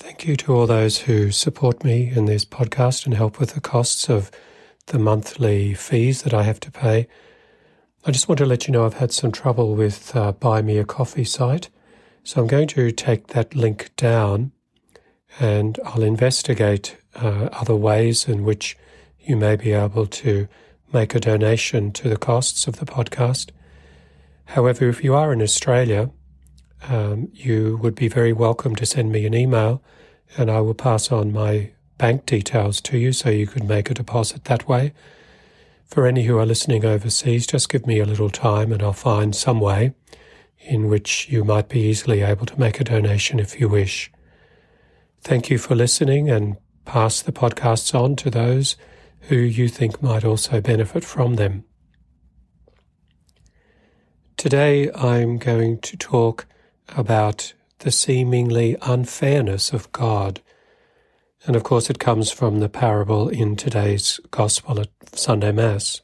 Thank you to all those who support me in this podcast and help with the costs of the monthly fees that I have to pay. I just want to let you know I've had some trouble with uh, Buy Me a Coffee site, so I'm going to take that link down and I'll investigate uh, other ways in which you may be able to make a donation to the costs of the podcast. However, if you are in Australia, um, you would be very welcome to send me an email and I will pass on my bank details to you so you could make a deposit that way. For any who are listening overseas, just give me a little time and I'll find some way in which you might be easily able to make a donation if you wish. Thank you for listening and pass the podcasts on to those who you think might also benefit from them. Today I'm going to talk about the seemingly unfairness of God. And of course, it comes from the parable in today's Gospel at Sunday Mass.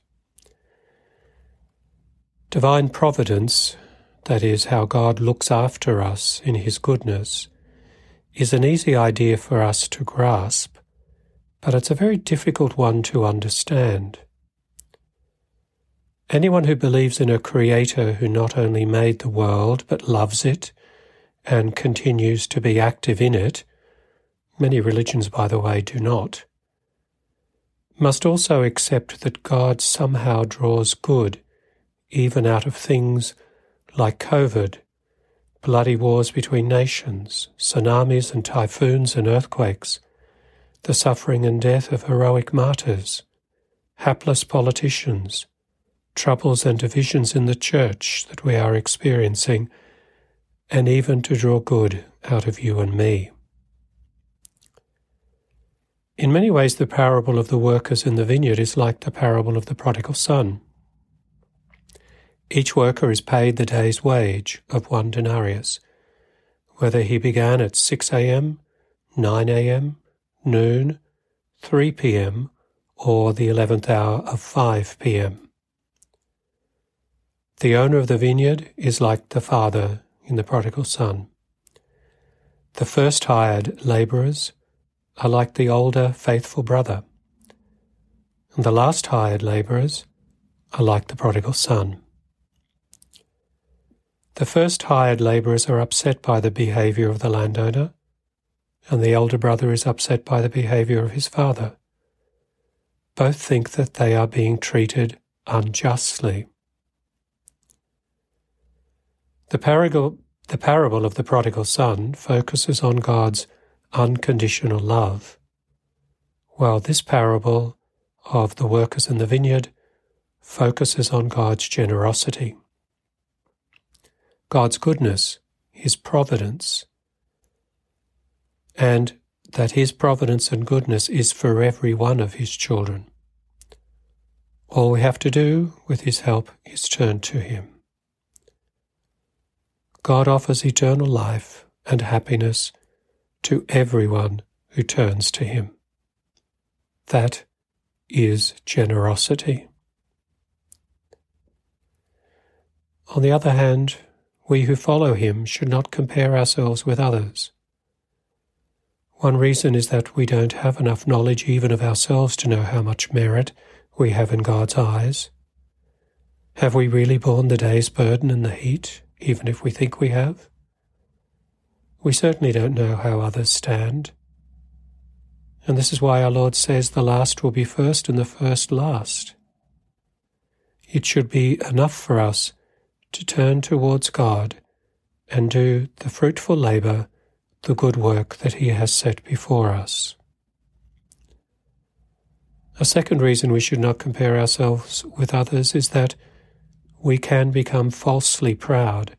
Divine providence, that is, how God looks after us in His goodness, is an easy idea for us to grasp, but it's a very difficult one to understand. Anyone who believes in a Creator who not only made the world but loves it and continues to be active in it, many religions, by the way, do not, must also accept that God somehow draws good even out of things like COVID, bloody wars between nations, tsunamis and typhoons and earthquakes, the suffering and death of heroic martyrs, hapless politicians, troubles and divisions in the church that we are experiencing and even to draw good out of you and me. In many ways, the parable of the workers in the vineyard is like the parable of the prodigal son. Each worker is paid the day's wage of one denarius, whether he began at 6 a.m., 9 a.m., noon, 3 p.m., or the 11th hour of 5 p.m. The owner of the vineyard is like the father in the prodigal son. The first hired labourers are like the older faithful brother, and the last hired labourers are like the prodigal son. The first hired labourers are upset by the behaviour of the landowner, and the elder brother is upset by the behaviour of his father. Both think that they are being treated unjustly. The parable, the parable of the prodigal son focuses on God's unconditional love, while this parable of the workers in the vineyard focuses on God's generosity. God's goodness, His providence, and that His providence and goodness is for every one of His children. All we have to do with His help is turn to Him. God offers eternal life and happiness to everyone who turns to Him. That is generosity. On the other hand, we who follow Him should not compare ourselves with others. One reason is that we don't have enough knowledge even of ourselves to know how much merit we have in God's eyes. Have we really borne the day's burden and the heat? Even if we think we have. We certainly don't know how others stand. And this is why our Lord says the last will be first and the first last. It should be enough for us to turn towards God and do the fruitful labour, the good work that He has set before us. A second reason we should not compare ourselves with others is that we can become falsely proud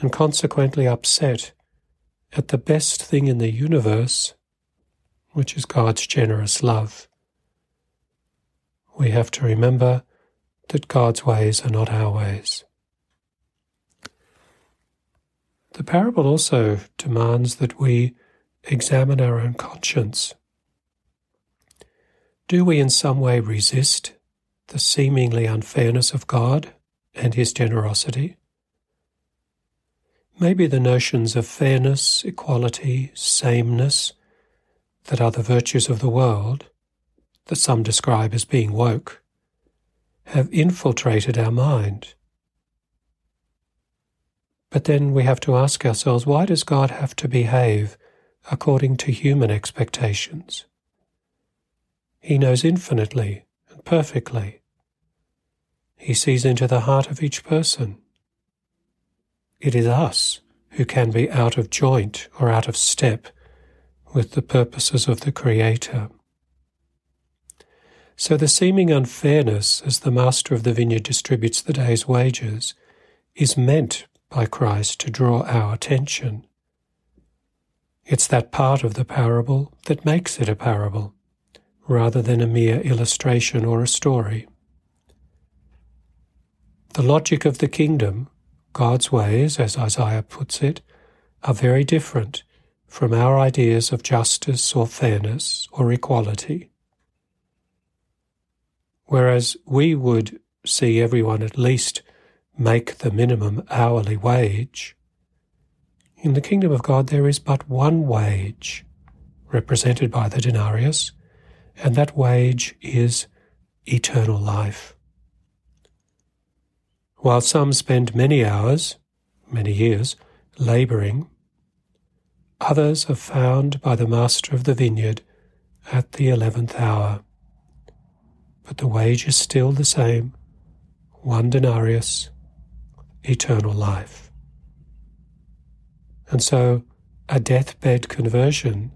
and consequently upset at the best thing in the universe, which is God's generous love. We have to remember that God's ways are not our ways. The parable also demands that we examine our own conscience. Do we in some way resist the seemingly unfairness of God? And his generosity? maybe the notions of fairness, equality, sameness, that are the virtues of the world, that some describe as being woke, have infiltrated our mind. But then we have to ask ourselves why does God have to behave according to human expectations? He knows infinitely and perfectly. He sees into the heart of each person. It is us who can be out of joint or out of step with the purposes of the Creator. So the seeming unfairness as the master of the vineyard distributes the day's wages is meant by Christ to draw our attention. It's that part of the parable that makes it a parable, rather than a mere illustration or a story. The logic of the kingdom, God's ways, as Isaiah puts it, are very different from our ideas of justice or fairness or equality. Whereas we would see everyone at least make the minimum hourly wage, in the kingdom of God there is but one wage, represented by the denarius, and that wage is eternal life. While some spend many hours, many years, labouring Others are found by the master of the vineyard at the eleventh hour. But the wage is still the same one denarius, eternal life. And so a deathbed conversion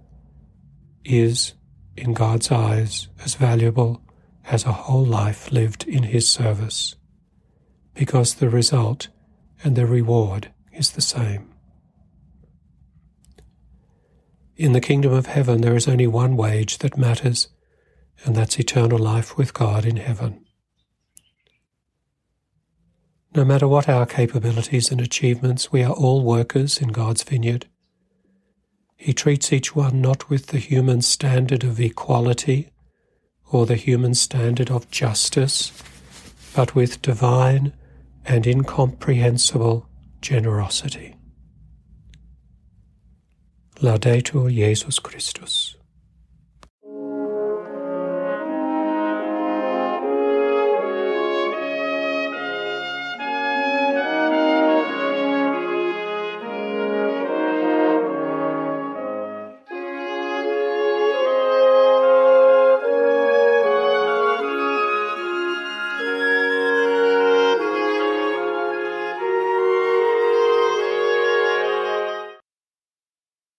is, in God's eyes, as valuable as a whole life lived in His service, because the result and the reward is the same. In the kingdom of heaven, there is only one wage that matters, and that's eternal life with God in heaven. No matter what our capabilities and achievements, we are all workers in God's vineyard. He treats each one not with the human standard of equality or the human standard of justice, but with divine and incomprehensible generosity. Laudetur Jesus Christus.